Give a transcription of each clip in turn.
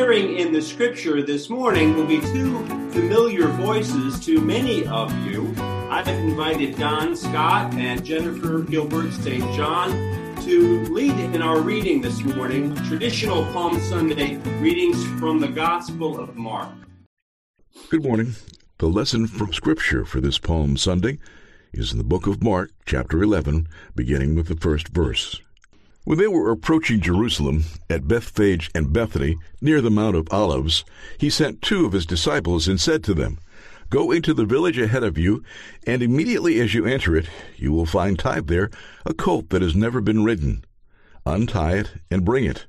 sharing in the scripture this morning will be two familiar voices to many of you. I've invited Don Scott and Jennifer Gilbert St. John to lead in our reading this morning, traditional Palm Sunday readings from the Gospel of Mark. Good morning. The lesson from Scripture for this Palm Sunday is in the book of Mark, chapter 11, beginning with the first verse. When they were approaching Jerusalem at Bethphage and Bethany, near the Mount of Olives, he sent two of his disciples and said to them, Go into the village ahead of you, and immediately as you enter it, you will find tied there a colt that has never been ridden. Untie it and bring it.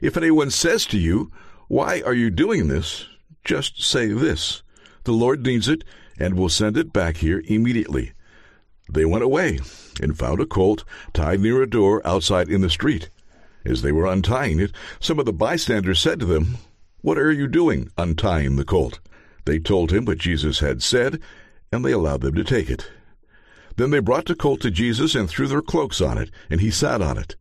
If anyone says to you, Why are you doing this? just say this The Lord needs it, and will send it back here immediately. They went away and found a colt tied near a door outside in the street. As they were untying it, some of the bystanders said to them, What are you doing, untying the colt? They told him what Jesus had said, and they allowed them to take it. Then they brought the colt to Jesus and threw their cloaks on it, and he sat on it.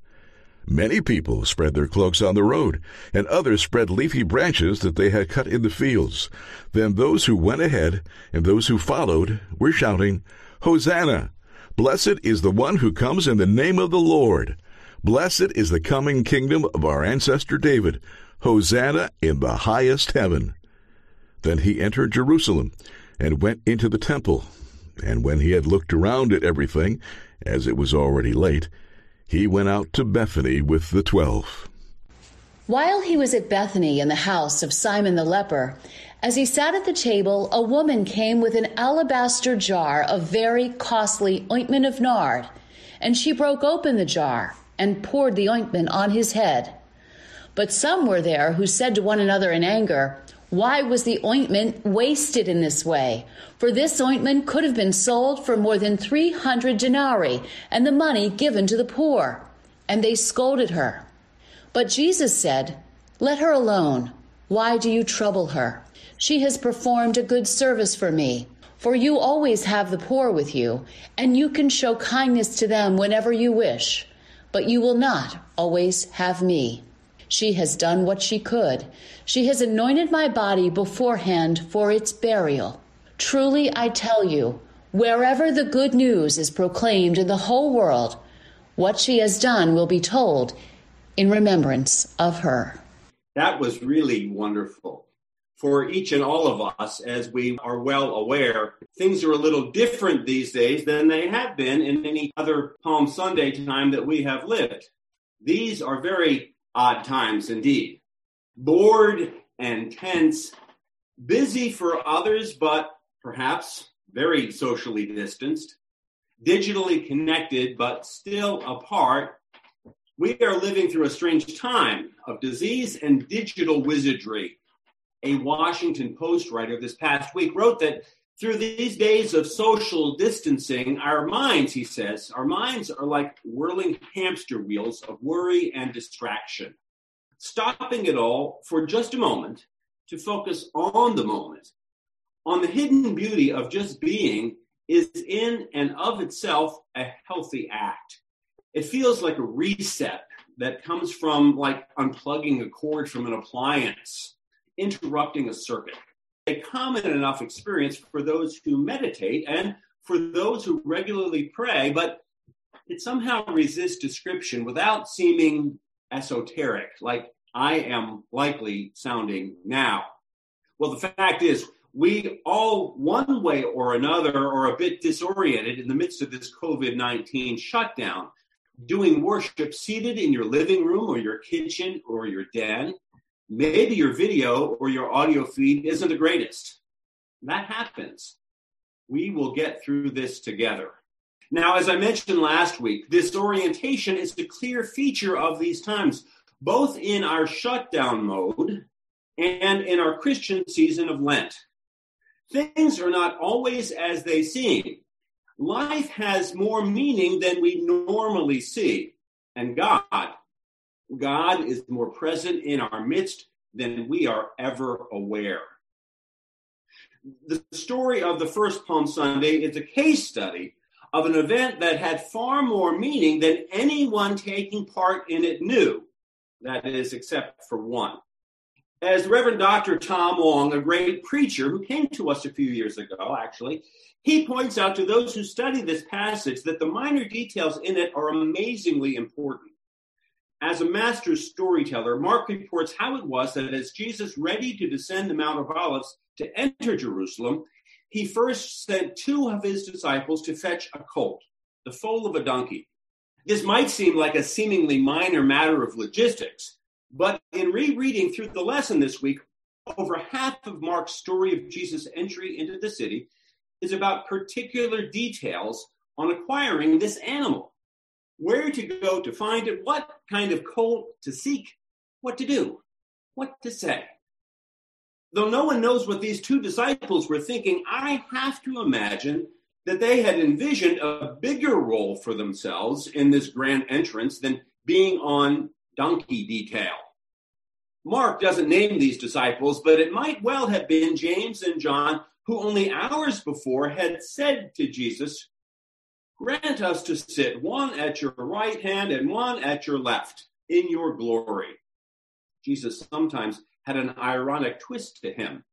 Many people spread their cloaks on the road, and others spread leafy branches that they had cut in the fields. Then those who went ahead and those who followed were shouting, Hosanna! Blessed is the one who comes in the name of the Lord. Blessed is the coming kingdom of our ancestor David. Hosanna in the highest heaven. Then he entered Jerusalem and went into the temple. And when he had looked around at everything, as it was already late, he went out to Bethany with the twelve. While he was at Bethany in the house of Simon the leper, as he sat at the table, a woman came with an alabaster jar of very costly ointment of nard, and she broke open the jar and poured the ointment on his head. But some were there who said to one another in anger, Why was the ointment wasted in this way? For this ointment could have been sold for more than three hundred denarii, and the money given to the poor. And they scolded her. But Jesus said, Let her alone. Why do you trouble her? She has performed a good service for me. For you always have the poor with you, and you can show kindness to them whenever you wish, but you will not always have me. She has done what she could. She has anointed my body beforehand for its burial. Truly, I tell you, wherever the good news is proclaimed in the whole world, what she has done will be told in remembrance of her. That was really wonderful for each and all of us, as we are well aware, things are a little different these days than they have been in any other Palm Sunday time that we have lived. These are very odd times indeed. Bored and tense, busy for others, but perhaps very socially distanced, digitally connected, but still apart. We are living through a strange time of disease and digital wizardry a Washington Post writer this past week wrote that through these days of social distancing, our minds, he says, our minds are like whirling hamster wheels of worry and distraction. Stopping it all for just a moment to focus on the moment, on the hidden beauty of just being, is in and of itself a healthy act. It feels like a reset that comes from like unplugging a cord from an appliance interrupting a circuit. A common enough experience for those who meditate and for those who regularly pray, but it somehow resists description without seeming esoteric, like I am likely sounding now. Well, the fact is, we all, one way or another, are a bit disoriented in the midst of this COVID 19 shutdown. Doing worship seated in your living room or your kitchen or your den, maybe your video or your audio feed isn't the greatest. That happens. We will get through this together. Now, as I mentioned last week, this orientation is a clear feature of these times, both in our shutdown mode and in our Christian season of Lent. Things are not always as they seem. Life has more meaning than we normally see, and God God is more present in our midst than we are ever aware. The story of the first Palm Sunday is a case study of an event that had far more meaning than anyone taking part in it knew. That is, except for one. As Reverend Dr. Tom Long, a great preacher who came to us a few years ago, actually, he points out to those who study this passage that the minor details in it are amazingly important. As a master storyteller, Mark reports how it was that as Jesus ready to descend the Mount of Olives to enter Jerusalem, he first sent two of his disciples to fetch a colt, the foal of a donkey. This might seem like a seemingly minor matter of logistics, but in rereading through the lesson this week, over half of Mark's story of Jesus' entry into the city is about particular details on acquiring this animal. Where to go to find it, what kind of colt to seek, what to do, what to say. Though no one knows what these two disciples were thinking, I have to imagine that they had envisioned a bigger role for themselves in this grand entrance than being on donkey detail. Mark doesn't name these disciples, but it might well have been James and John who only hours before had said to Jesus, Grant us to sit one at your right hand and one at your left in your glory. Jesus sometimes had an ironic twist to him.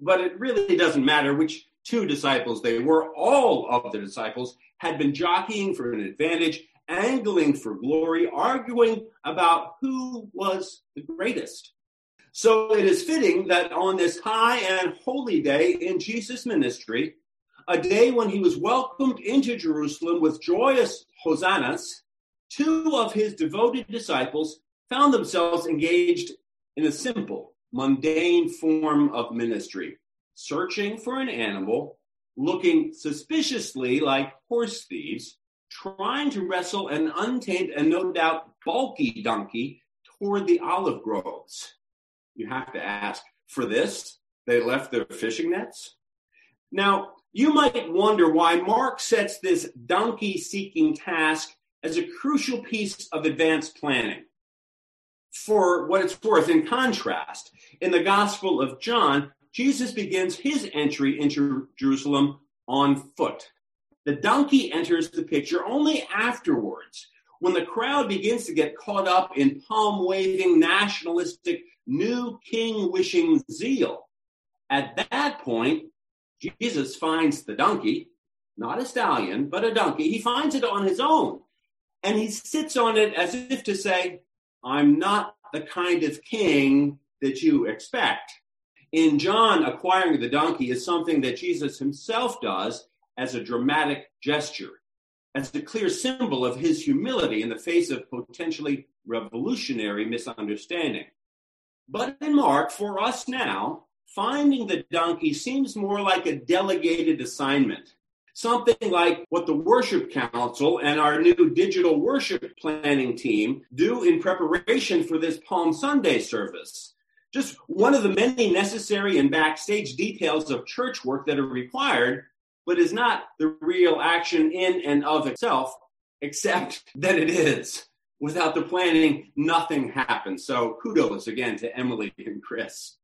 But it really doesn't matter which two disciples they were. All of the disciples had been jockeying for an advantage, angling for glory, arguing about who was the greatest. So it is fitting that on this high and holy day in Jesus' ministry, a day when he was welcomed into Jerusalem with joyous hosannas, two of his devoted disciples found themselves engaged in a simple, mundane form of ministry, searching for an animal, looking suspiciously like horse thieves, trying to wrestle an untamed and no doubt bulky donkey toward the olive groves. You have to ask, for this, they left their fishing nets? Now, you might wonder why Mark sets this donkey seeking task as a crucial piece of advanced planning for what it's worth, in contrast, in the Gospel of John, Jesus begins his entry into Jerusalem on foot. The donkey enters the picture only afterwards, when the crowd begins to get caught up in palm waving, nationalistic, new king wishing zeal. At that point, Jesus finds the donkey, not a stallion, but a donkey. He finds it on his own, and he sits on it as if to say, I'm not the kind of king that you expect. In John, acquiring the donkey is something that Jesus himself does as a dramatic gesture, as a clear symbol of his humility in the face of potentially revolutionary misunderstanding. But in Mark, for us now, finding the donkey seems more like a delegated assignment something like what the Worship Council and our new digital worship planning team do in preparation for this Palm Sunday service. Just one of the many necessary and backstage details of church work that are required, but is not the real action in and of itself, except that it is. Without the planning, nothing happens. So kudos again to Emily and Chris.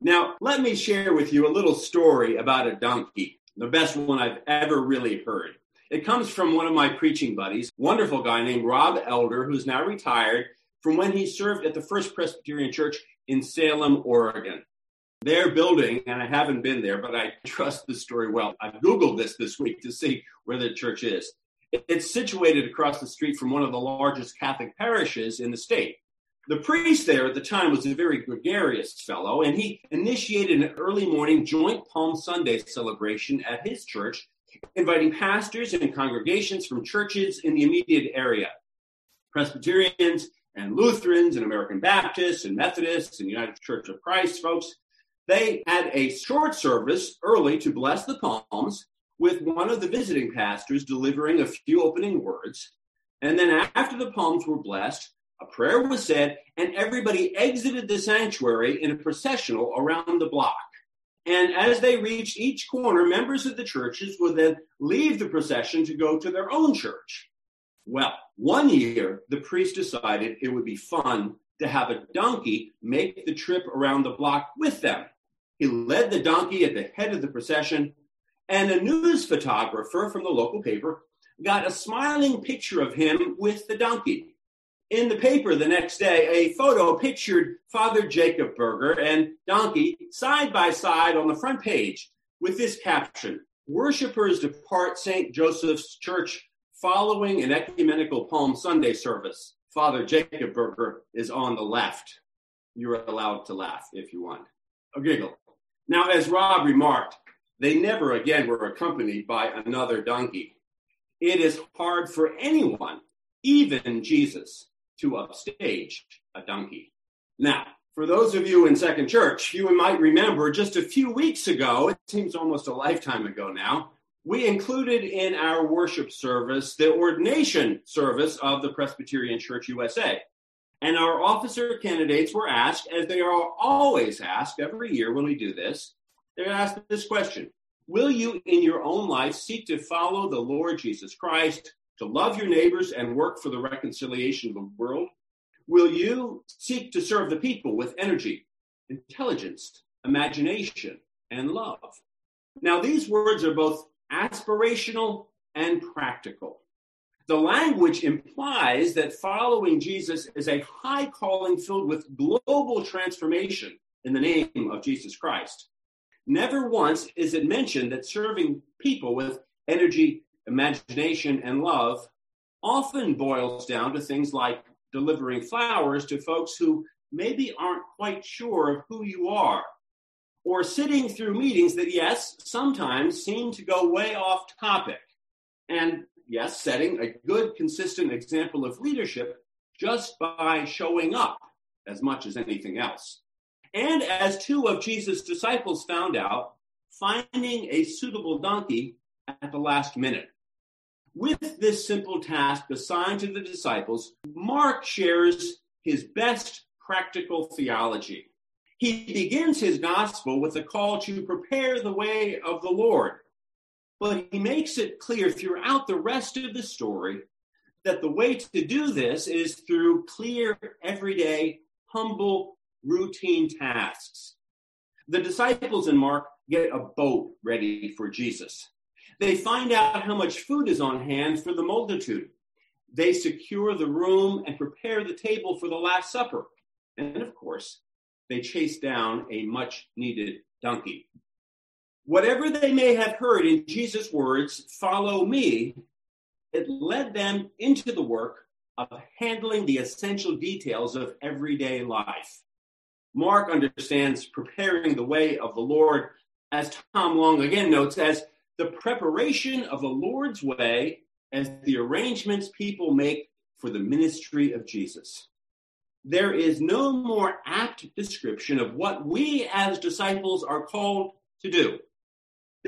Now, let me share with you a little story about a donkey the best one I've ever really heard. It comes from one of my preaching buddies, wonderful guy named Rob Elder, who's now retired from when he served at the First Presbyterian Church in Salem, Oregon. Their building, and I haven't been there, but I trust the story well. I've Googled this this week to see where the church is. It's situated across the street from one of the largest Catholic parishes in the state. The priest there at the time was a very gregarious fellow, and he initiated an early morning joint Palm Sunday celebration at his church, inviting pastors and congregations from churches in the immediate area Presbyterians and Lutherans and American Baptists and Methodists and United Church of Christ folks. They had a short service early to bless the palms, with one of the visiting pastors delivering a few opening words. And then after the palms were blessed, a prayer was said, and everybody exited the sanctuary in a processional around the block. And as they reached each corner, members of the churches would then leave the procession to go to their own church. Well, one year, the priest decided it would be fun to have a donkey make the trip around the block with them. He led the donkey at the head of the procession, and a news photographer from the local paper got a smiling picture of him with the donkey. In the paper the next day, a photo pictured Father Jacob Berger and Donkey side by side on the front page with this caption Worshippers depart St. Joseph's Church following an ecumenical Palm Sunday service. Father Jacob Berger is on the left. You're allowed to laugh if you want. A giggle. Now, as Rob remarked, they never again were accompanied by another donkey. It is hard for anyone, even Jesus, to upstage a donkey. Now, for those of you in Second Church, you might remember just a few weeks ago, it seems almost a lifetime ago now, we included in our worship service the ordination service of the Presbyterian Church USA. And our officer candidates were asked, as they are always asked every year when we do this, they're asked this question Will you in your own life seek to follow the Lord Jesus Christ, to love your neighbors and work for the reconciliation of the world? Will you seek to serve the people with energy, intelligence, imagination, and love? Now, these words are both aspirational and practical. The language implies that following Jesus is a high calling filled with global transformation in the name of Jesus Christ. Never once is it mentioned that serving people with energy, imagination, and love often boils down to things like delivering flowers to folks who maybe aren't quite sure of who you are or sitting through meetings that, yes, sometimes seem to go way off topic. And yes, setting a good, consistent example of leadership just by showing up as much as anything else. And as two of Jesus' disciples found out, finding a suitable donkey at the last minute. With this simple task assigned to the disciples, Mark shares his best practical theology. He begins his gospel with a call to prepare the way of the Lord. But he makes it clear throughout the rest of the story that the way to do this is through clear, everyday, humble, routine tasks. The disciples in Mark get a boat ready for Jesus. They find out how much food is on hand for the multitude. They secure the room and prepare the table for the Last Supper. And of course, they chase down a much needed donkey. Whatever they may have heard in Jesus' words, follow me, it led them into the work of handling the essential details of everyday life. Mark understands preparing the way of the Lord, as Tom Long again notes, as the preparation of the Lord's way as the arrangements people make for the ministry of Jesus there is no more apt description of what we as disciples are called to do.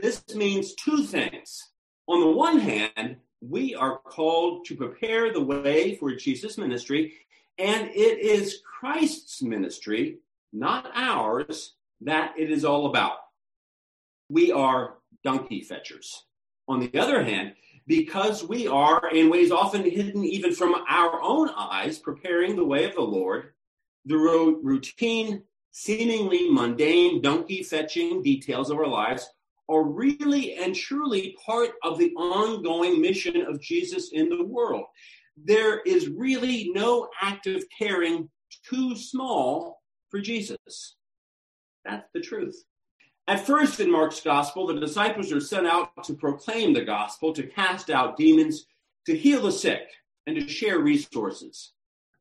This means two things. On the one hand, we are called to prepare the way for Jesus' ministry, and it is Christ's ministry, not ours, that it is all about. We are donkey fetchers. On the other hand, because we are, in ways often hidden even from our own eyes, preparing the way of the Lord, the ro- routine, seemingly mundane, donkey fetching details of our lives are really and truly part of the ongoing mission of Jesus in the world. There is really no act of caring too small for Jesus. That's the truth. At first, in Mark's gospel, the disciples are sent out to proclaim the gospel, to cast out demons, to heal the sick, and to share resources.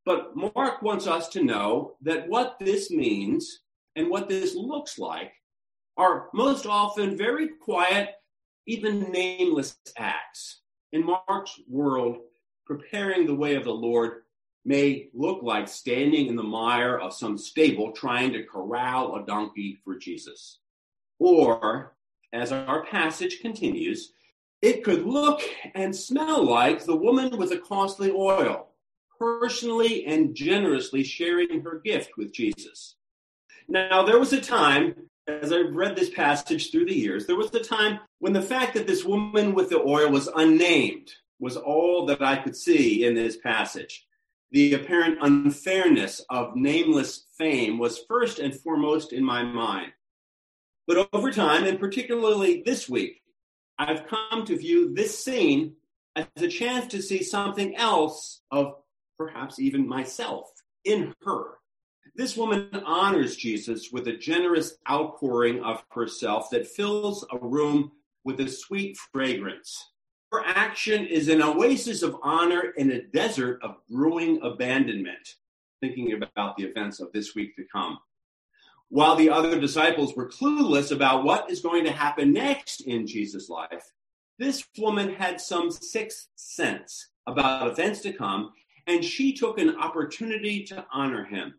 But Mark wants us to know that what this means and what this looks like are most often very quiet, even nameless acts. In Mark's world, preparing the way of the Lord may look like standing in the mire of some stable trying to corral a donkey for Jesus. Or, as our passage continues, it could look and smell like the woman with the costly oil, personally and generously sharing her gift with Jesus. Now, there was a time, as I've read this passage through the years, there was a time when the fact that this woman with the oil was unnamed was all that I could see in this passage. The apparent unfairness of nameless fame was first and foremost in my mind. But over time, and particularly this week, I've come to view this scene as a chance to see something else of perhaps even myself, in her. This woman honors Jesus with a generous outpouring of herself that fills a room with a sweet fragrance. Her action is an oasis of honor in a desert of brewing abandonment, thinking about the events of this week to come. While the other disciples were clueless about what is going to happen next in Jesus' life, this woman had some sixth sense about events to come, and she took an opportunity to honor him.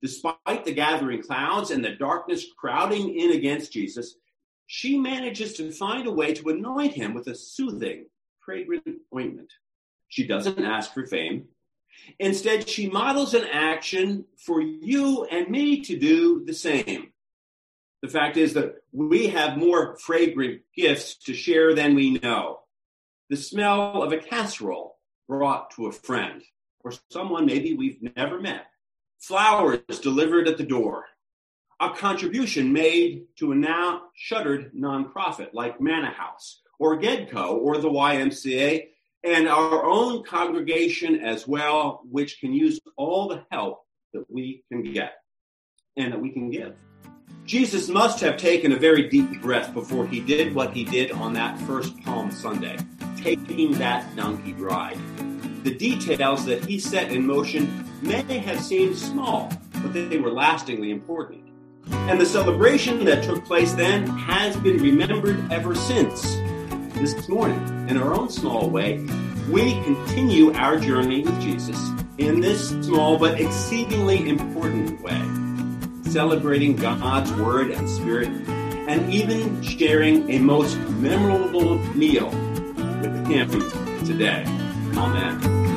Despite the gathering clouds and the darkness crowding in against Jesus, she manages to find a way to anoint him with a soothing, fragrant ointment. She doesn't ask for fame. Instead, she models an action for you and me to do the same. The fact is that we have more fragrant gifts to share than we know. The smell of a casserole brought to a friend or someone maybe we've never met. Flowers delivered at the door. A contribution made to a now shuttered nonprofit like Manna House or GEDCO or the YMCA and our own congregation as well, which can use all the help that we can get and that we can give. Jesus must have taken a very deep breath before he did what he did on that first Palm Sunday, taking that donkey ride. The details that he set in motion may have seemed small, but they were lastingly important. And the celebration that took place then has been remembered ever since. This morning, in our own small way, we continue our journey with Jesus in this small but exceedingly important way celebrating God's Word and Spirit, and even sharing a most memorable meal with Him today. Amen.